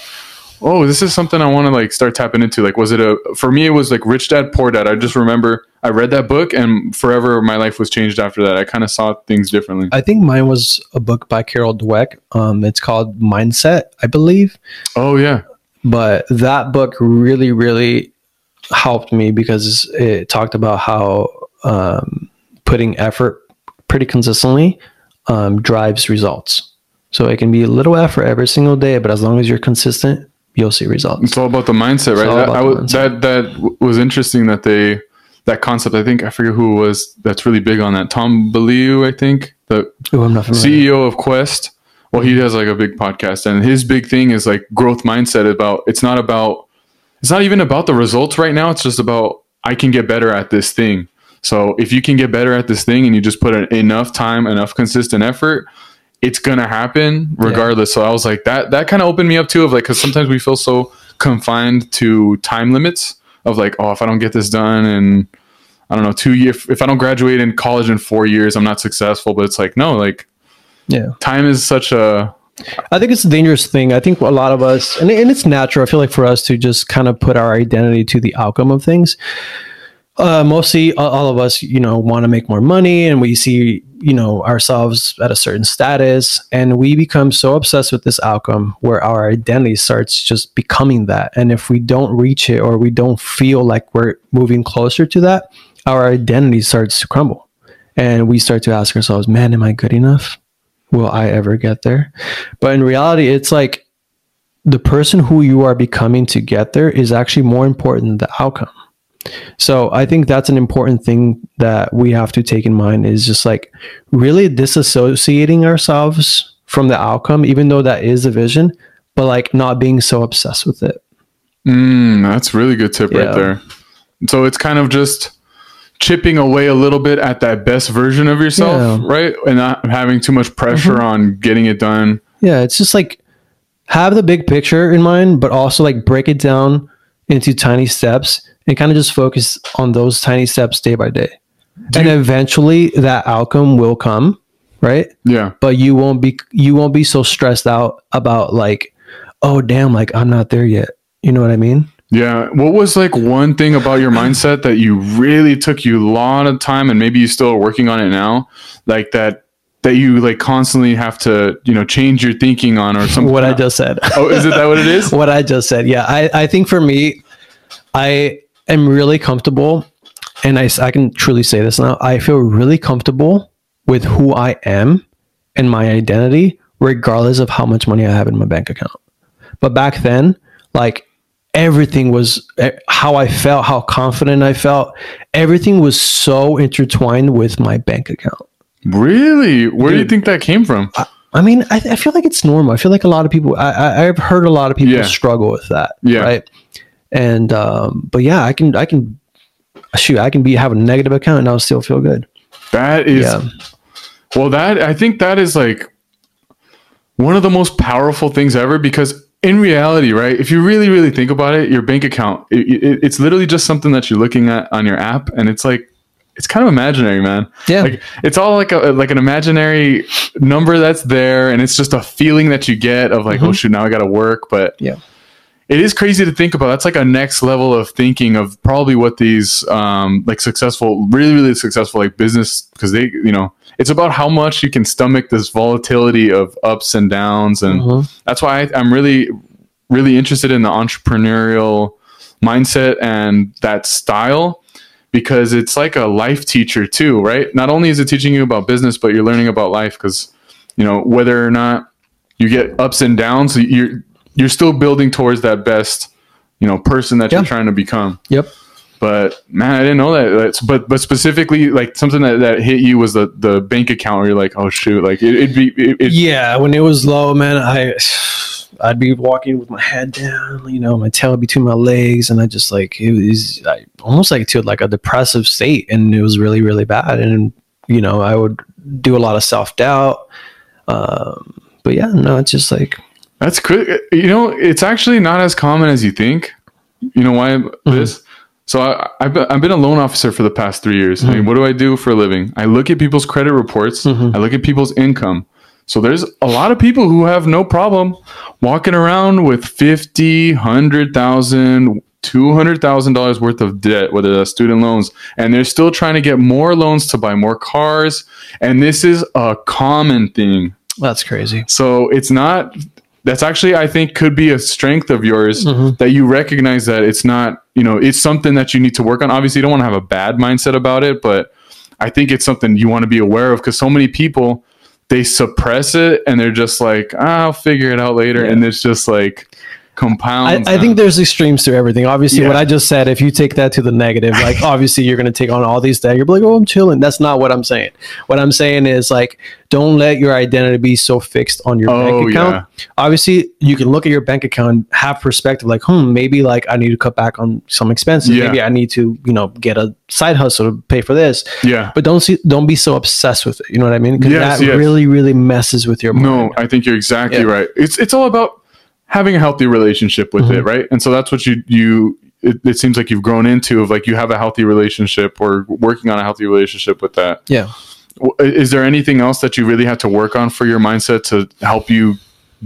oh, this is something I want to like start tapping into? Like, was it a for me? It was like Rich Dad Poor Dad. I just remember I read that book and forever my life was changed after that. I kind of saw things differently. I think mine was a book by Carol Dweck. Um, it's called Mindset, I believe. Oh yeah, but that book really really helped me because it talked about how um, putting effort pretty consistently um, drives results so it can be a little effort every single day but as long as you're consistent you'll see results it's all about the mindset, right? That, I w- that that was interesting that they that concept. I think I forget who it was that's really big on that. Tom Bilyeu, I think the Ooh, i'm not CEO of Quest. Well, he mm-hmm. has like a big podcast, and his big thing is like growth mindset. About it's not about it's not even about the results right now. It's just about I can get better at this thing. So if you can get better at this thing and you just put in enough time, enough consistent effort, it's gonna happen regardless. So I was like that. That kind of opened me up too of like because sometimes we feel so confined to time limits of like oh if I don't get this done and I don't know two year if, if I don't graduate in college in four years I'm not successful. But it's like no like Yeah. time is such a I think it's a dangerous thing. I think a lot of us, and, and it's natural. I feel like for us to just kind of put our identity to the outcome of things. Uh, mostly, all- all of us, you know, want to make more money, and we see, you know, ourselves at a certain status, and we become so obsessed with this outcome where our identity starts just becoming that. And if we don't reach it, or we don't feel like we're moving closer to that, our identity starts to crumble, and we start to ask ourselves, "Man, am I good enough?" will I ever get there? But in reality, it's like the person who you are becoming to get there is actually more important than the outcome. So I think that's an important thing that we have to take in mind is just like really disassociating ourselves from the outcome, even though that is a vision, but like not being so obsessed with it. Mm, that's really good tip Yeah. right there. So it's kind of just chipping away a little bit at that best version of yourself, Yeah. Mm-hmm. right? And not having too much pressure on getting it done. Yeah, it's just like have the big picture in mind, but also like break it down into tiny steps and kind of just focus on those tiny steps day by day. and eventually that outcome will come, right? Yeah. But you won't be you won't be so stressed out about like, oh damn, like I'm not there yet. You know what I mean? Yeah. What was like one thing about your mindset that you really took you a lot of time and maybe you still are working on it now? Like that that you like constantly have to, you know, change your thinking on or something. What I just said. Oh, is it that what it is? *laughs* what I just said. Yeah, I, I think for me, I am really comfortable, and I, I can truly say this now. I feel really comfortable with who I am and my identity, regardless of how much money I have in my bank account. But back then, like everything was eh, how I felt, how confident I felt. Everything was so intertwined with my bank account. Really? Where do you think that came from? I mean, I, I feel like it's normal. I feel like a lot of people. I, I I've heard a lot of people Yeah. struggle with that. Yeah. Right. And um, but yeah, I can I can shoot. I can be have a negative account and I'll still feel good. That is Yeah. Well, that I think that is like one of the most powerful things ever because in reality, right? If you really, really think about it, your bank account, it, it, it's literally just something that you're looking at on your app, and it's like it's kind of imaginary, man. Yeah. Like it's all like a like an imaginary number that's there, and it's just a feeling that you get of like, oh shoot, now I got to work, but Yeah. It is crazy to think about. That's like a next level of thinking of probably what these um, like successful, really, really successful like business because they, you know, it's about how much you can stomach this volatility of ups and downs, and Mhm. that's why I, I'm really, really interested in the entrepreneurial mindset and that style because it's like a life teacher too, right? Not only is it teaching you about business, but you're learning about life because you know whether or not you get ups and downs, you're you're still building towards that best you know person that Yeah. you're trying to become. Yep. But man, I didn't know that. But but specifically, like something that, that hit you was the the bank account where you're like, oh shoot, like it, it'd be it, it, Yeah. When it was low, man, I I'd be walking with my head down, you know, my tail between my legs, and I just like it was I, almost like to like a depressive state, and it was really really bad, and you know I would do a lot of self doubt. Um, but yeah, no, it's just like That's good. You know, it's actually not as common as you think. You know why mm-hmm. this? So I, I've, been, I've been a loan officer for the past three years. I mean, mm-hmm. what do I do for a living? I look at people's credit reports. Mm-hmm. I look at people's income. So there's a lot of people who have no problem walking around with fifty, hundred thousand, two hundred thousand dollars worth of debt, whether that's student loans, and they're still trying to get more loans to buy more cars. And this is a common thing. that's crazy. So it's not. That's actually, I think, could be a strength of yours that you recognize that it's not. You know, it's something that you need to work on. Obviously, you don't want to have a bad mindset about it, but I think it's something you want to be aware of because so many people they suppress it and they're just like, ah, I'll figure it out later, Yeah. and it's just like compounds. I, I think there's extremes to everything. Obviously, what I just said, if you take that to the negative, like *laughs* obviously you're going to take on all these that you're like, oh, I'm chilling. That's not what I'm saying. What I'm saying is like, don't let your identity be so fixed on your Oh, bank account. Obviously, you can look at your bank account, and have perspective, like, hmm, maybe like I need to cut back on some expenses. Yeah. Maybe I need to, you know, get a side hustle to pay for this. yeah. But don't see, don't be so obsessed with it. You know what I mean? Because Yes, that yes. really, really messes with your mind. No, I think you're exactly Yeah. right. It's it's all about having a healthy relationship with Mm-hmm. it, right? And so that's what you you it, it seems like you've grown into of like you have a healthy relationship or working on a healthy relationship with that. Yeah. Is there anything else that you really had to work on for your mindset to help you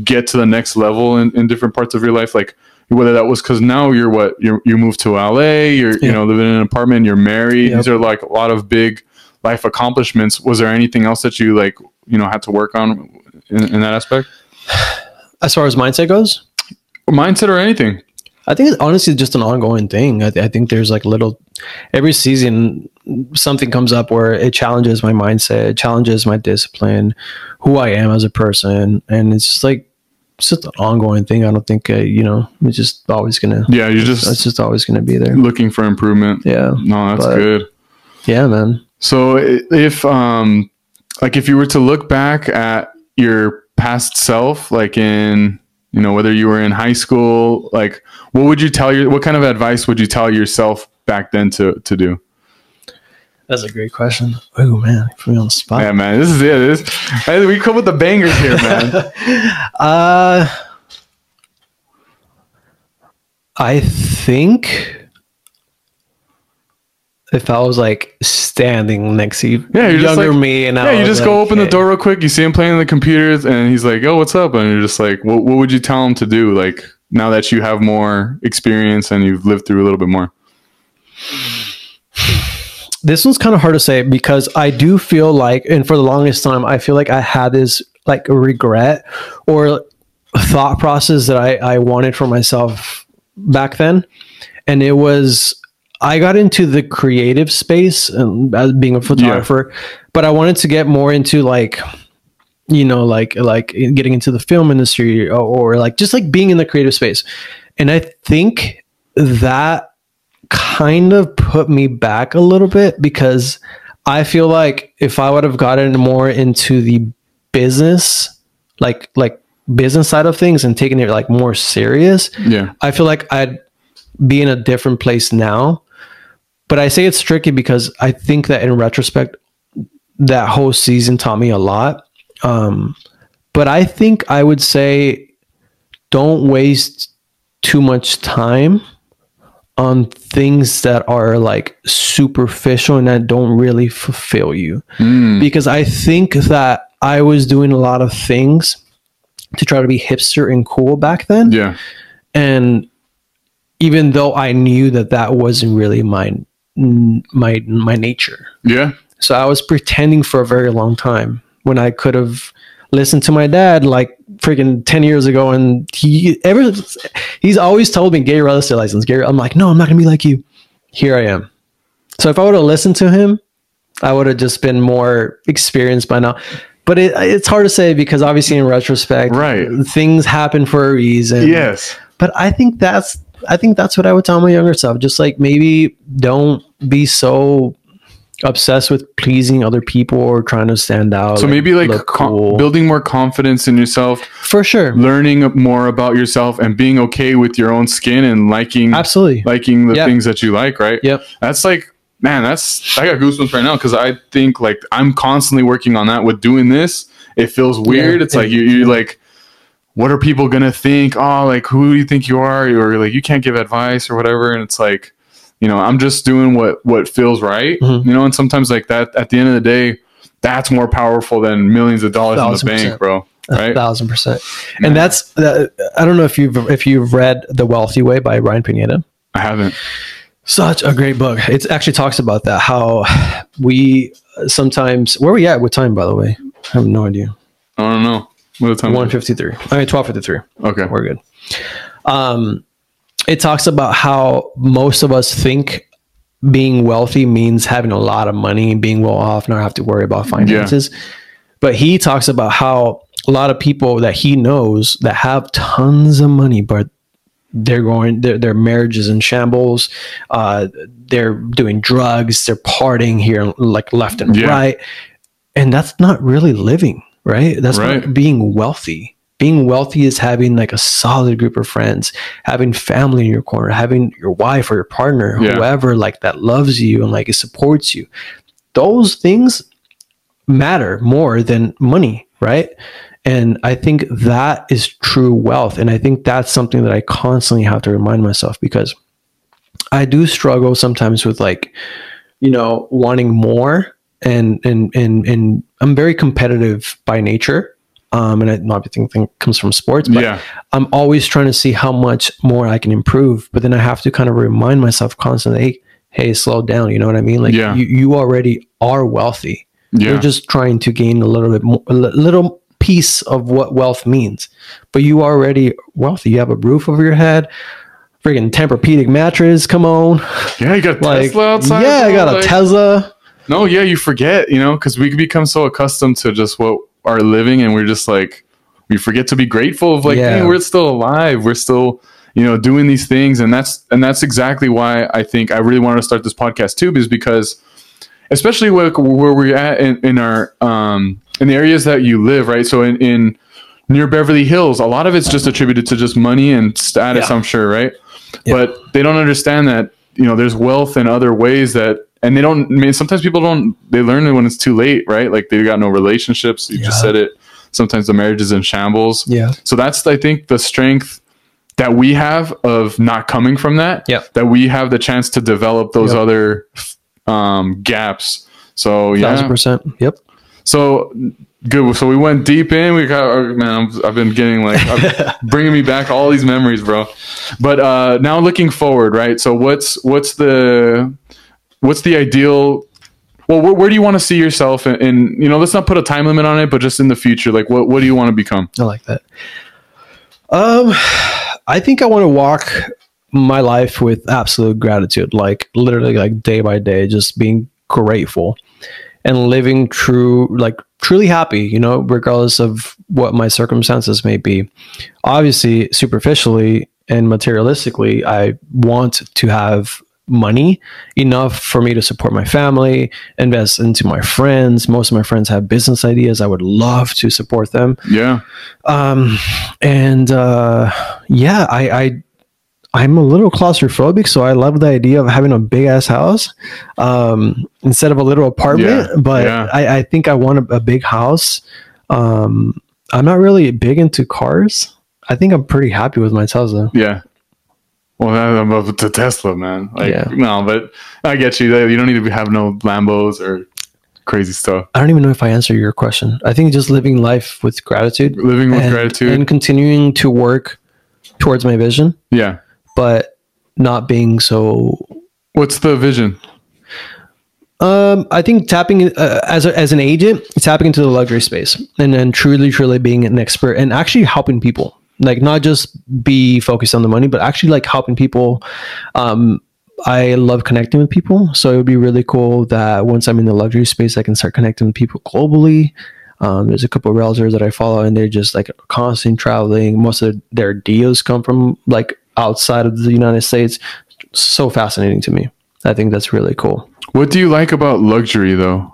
get to the next level in, in different parts of your life? Like whether that was because now you're what you you moved to LA, you're you know living in an apartment, you're married. Yep. These are like a lot of big life accomplishments. Was there anything else that you like you know had to work on in, in that aspect? *sighs* *sighs* *sighs* As far as mindset goes, mindset or anything. I think it's honestly just an ongoing thing. I, th- I think there's like little every season something comes up where it challenges my mindset, it challenges my discipline, who I am as a person, and it's just like it's just an ongoing thing. I don't think uh, you know it's just always gonna. Yeah, you're just It's just always gonna be there. looking for improvement. Yeah, No, that's But- good. yeah, man. So if um like if you were to look back at your past self like in you know whether you were in high school like what would you tell your what kind of advice would you tell yourself back then to to do? That's a great question. Oh man, put me on the spot. Yeah, man, this is it. This, hey, we come with the bangers here, man. *laughs* Uh, I think if I was like standing next to you, Yeah, you're younger like- me, and I yeah, you just like, go open the door real quick. You see him playing the computers, and he's like, "Oh, what's up?" And you're just like, "What? What would you tell him to do?" Like now that you have more experience and you've lived through a little bit more. This one's kind of hard to say because I do feel like, and for the longest time, I feel like I had this like regret or thought process that I, I wanted for myself back then. And it was, I got into the creative space and as being a photographer, but I wanted to get more into like, you know, like, like getting into the film industry or, or like just like being in the creative space. And I think that kind of put me back a little bit because I feel like if I would have gotten more into the business, like like business side of things and taking it like more serious, Yeah, I feel like I'd be in a different place now. But I say it's tricky because I think that in retrospect, that whole season taught me a lot. Um, but I think I would say don't waste too much time on things that are like superficial and that don't really fulfill you. Mm, Because I think that I was doing a lot of things to try to be hipster and cool back then yeah, and even though I knew that that wasn't really my my my nature, yeah, so I was pretending for a very long time when I could have listened to my dad like freaking ten years ago, and he ever he's always told me get your real estate license. Your, I'm like, no, I'm not gonna be like you. Here I am. So if I would have listened to him, I would have just been more experienced by now. But it, it's hard to say because obviously in retrospect, Right. things happen for a reason. yes, But I think that's I think that's what I would tell my younger self. Just like maybe don't be so obsessed with pleasing other people or trying to stand out. So maybe like com- cool. building more confidence in yourself, for sure. learning more about yourself, and being okay with your own skin and liking Absolutely. liking the Yeah. things that you like. Right. Yep. That's like man. That's I got goosebumps right now because I think like I'm constantly working on that with doing this. It feels weird. It's it- like you you like. What are people gonna think? Oh, like who do you think you are? Or like you can't give advice or whatever. And it's like, you know, I'm just doing what what feels right. Mhm. You know, and sometimes like that at the end of the day, that's more powerful than millions of dollars in the bank, percent. bro. A Right? thousand percent. Man. And that's uh, I don't know if you've if you've read The Wealthy Way by Ryan Pineda. I haven't. Such a great book. It actually talks about that how we sometimes where are we at with time by the way? I have no idea. I don't know. What time? One fifty three. I mean twelve fifty three. Okay. we're good. Um, it talks about how most of us think being wealthy means having a lot of money, and being well off, not have to worry about finances. But he talks about how a lot of people that he knows that have tons of money, but they're going their, their marriage is in shambles uh they're doing drugs they're partying here like left and Yeah. right and that's not really living right that's Right. being wealthy being wealthy is having like a solid group of friends having family in your corner having your wife or your partner Yeah. whoever like that loves you and like it supports you those things matter more than money right and I think that is true wealth. And I think that's something that I constantly have to remind myself because I do struggle sometimes with like, you know, wanting more and and and and I'm very competitive by nature. Um, and I not everything thing comes from sports, but yeah, I'm always trying to see how much more I can improve. But then I have to kind of remind myself constantly, hey, hey, slow down. You know what I mean? Like Yeah. you, you already are wealthy. yeah, You're just trying to gain a little bit more, a little piece of what wealth means. But you already wealthy. You have a roof over your head, freaking Tempur-Pedic mattress. Come on, yeah. You got *laughs* like Tesla outside. yeah, I got a like- Tesla. No, yeah, you forget, you know, because we become so accustomed to just what our living, and we're just like, we forget to be grateful of like, Yeah. hey, we're still alive, we're still, you know, doing these things, and that's and that's exactly why I think I really wanted to start this podcast too, is because, especially where, where we're at in, in our um in the areas that you live, right? So in in near Beverly Hills, a lot of it's just attributed to just money and status, Yeah. I'm sure, right? Yeah. But they don't understand that you know there's wealth in other ways that and they don't I mean sometimes people don't they learn it when it's too late, right? Like they've got no relationships. You just said it. Sometimes the marriage is in shambles. Yeah, So that's I think the strength that we have of not coming from that. Yep. That we have the chance to develop those Yep. other um, gaps. So yeah. thousand percent. Yep. So good. So we went deep in. We got oh, man. I've been getting like *laughs* bringing me back all these memories, bro. But uh, now looking forward, right? So what's what's the what's the ideal? Well, where, where do you want to see yourself? and, in you know, let's not put a time limit on it, but just in the future, like what what do you want to become? I like that. Um, I think I want to walk my life with absolute gratitude, like literally, like day by day, just being grateful and living true, like truly happy. You know, regardless of what my circumstances may be. Obviously, superficially and materialistically, I want to have money enough for me to support my family, invest into my friends. Most of my friends have business ideas. I would love to support them Yeah, um and uh yeah i i i'm a little claustrophobic so i love the idea of having a big ass house um instead of a little apartment Yeah, but yeah. i i think i want a, a big house um i'm not really big into cars i think i'm pretty happy with my tesla yeah. Well, that- I'm up to Tesla, man. Like, Yeah. no, but I get you. You don't need to have no Lambos or crazy stuff. i don't even know if i answered your question i think just living life with gratitude Living with and, gratitude. and continuing to work towards my vision yeah. but not being so What's the vision? Um, I think tapping uh, as a, as an agent, tapping into the luxury space, and then truly, truly being an expert and actually helping people. Like not just be focused on the money, but actually like helping people. Um, I love connecting with people, so it would be really cool that once I'm in the luxury space, I can start connecting with people globally. Um, there's a couple of realtors that I follow, and they're just like constantly traveling. Most of their deals come from like outside of the United States. So fascinating to me. I think that's really cool. What do you like about luxury, though?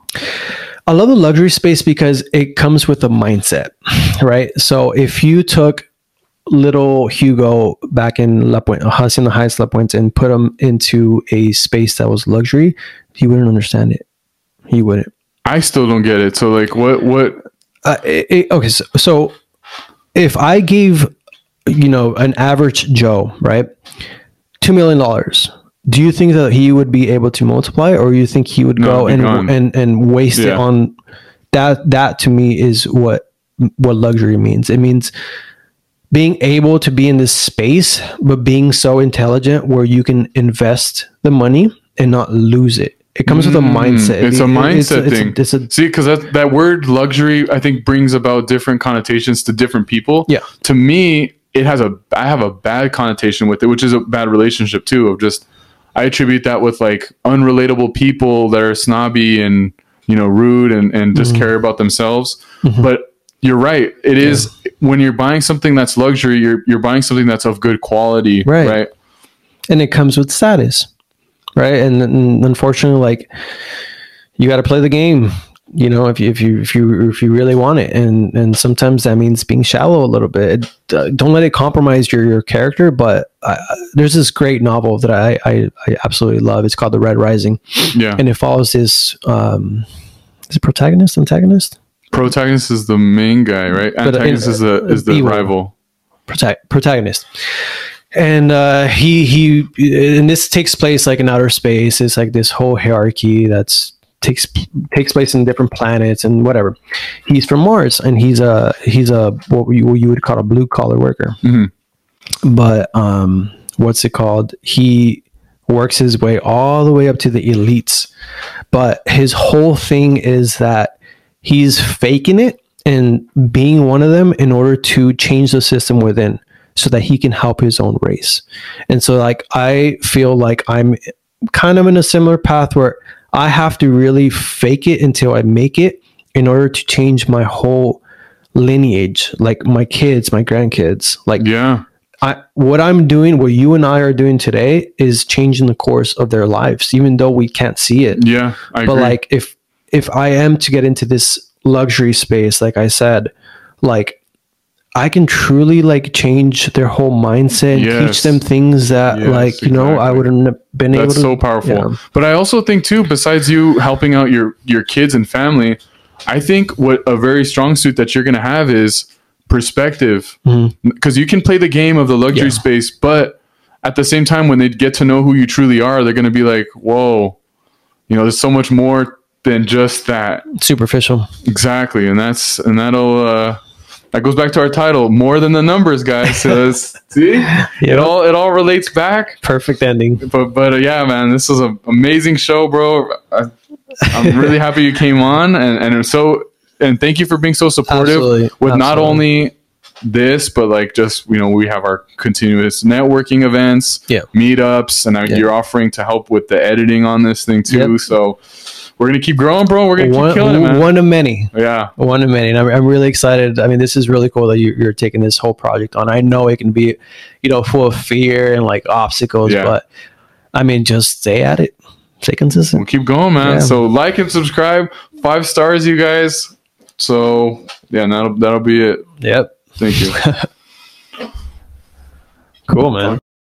I love the luxury space because it comes with a mindset, right? So if you took little Hugo back in La Puente, Hacienda Heights, La Puente, and put him into a space that was luxury, he wouldn't understand it. He wouldn't. I still don't get it. So, like, what, what? Uh, it- it- okay, so, so if I gave, you know, an average Joe, right, two million dollars, do you think that he would be able to multiply, or you think he would No, go and gone. and and waste it on that? That to me is what what luxury means. It means being able to be in this space, but being so intelligent where you can invest the money and not lose it. It comes with a Mm, mindset. It's a mindset it's thing. It's a, See, because that, that word luxury, I think, brings about different connotations to different people. Yeah. To me, it has a, I have a bad connotation with it, which is a bad relationship too. Of just, I attribute that with like unrelatable people that are snobby and you know rude and and just care about themselves. Mhm. But you're right. It is when you're buying something that's luxury, you're you're buying something that's of good quality, Right. right? and it comes with status right and, and unfortunately like you got to play the game you know if you if you if you if you really want it and and sometimes that means being shallow a little bit It, uh, don't let it compromise your your character but uh, there's this great novel that I, I i absolutely love it's called the red rising Yeah. and it follows this um is it protagonist antagonist Protagonist is the main guy, right? But, uh, Antagonist is the is the rival. prota- protagonist. And uh he he and this takes place like in outer space. It's like this whole hierarchy that's takes takes place in different planets and whatever. He's from mars and he's a he's a what you, what you would call a blue collar worker. Mhm. but um what's it called? He works his way all the way up to the elites. But his whole thing is that he's faking it and being one of them in order to change the system within so that he can help his own race and so like i feel like i'm kind of in a similar path where i have to really fake it until i make it in order to change my whole lineage like my kids my grandkids like Yeah. I, what I'm doing, what you and I are doing today, is changing the course of their lives, even though we can't see it. Yeah. I but agree. like, if if I am to get into this luxury space, like I said, like I can truly like change their whole mindset, and Yes. teach them things that, Yes, like you know, I wouldn't have been able That's to. so powerful. yeah. But I also think too, besides you helping out your your kids and family, I think what a very strong suit that you're gonna have is perspective. Mm-hmm. Because you can play the game of the luxury Yeah. space, but at the same time, when they get to know who you truly are, they're gonna be like, "Whoa, you know, there's so much more than just that." Superficial. Exactly, and that's and that'll uh, that goes back to our title, more than the numbers, guys. So *laughs* that's- see, it all it all relates back. Perfect ending. But but uh, yeah, man, this was an amazing show, bro. I, I'm *laughs* really happy you came on, and and so and thank you for being so supportive Absolutely. with not only this, but like just you know we have our continuous networking events, Yeah. meetups, and Yeah. you're offering to help with the editing on this thing too. Yep. So we're gonna keep growing, bro. We're gonna One, keep killing it, man. one of many. yeah, one of many and I'm, I'm really excited i mean this is really cool that you, you're taking this whole project on i know it can be you know full of fear and like obstacles Yeah. but i mean just stay at it stay consistent we'll keep going, man. Yeah. So like and subscribe, five stars, you guys. So yeah, that'll that'll be it. yep Thank you. *laughs* cool man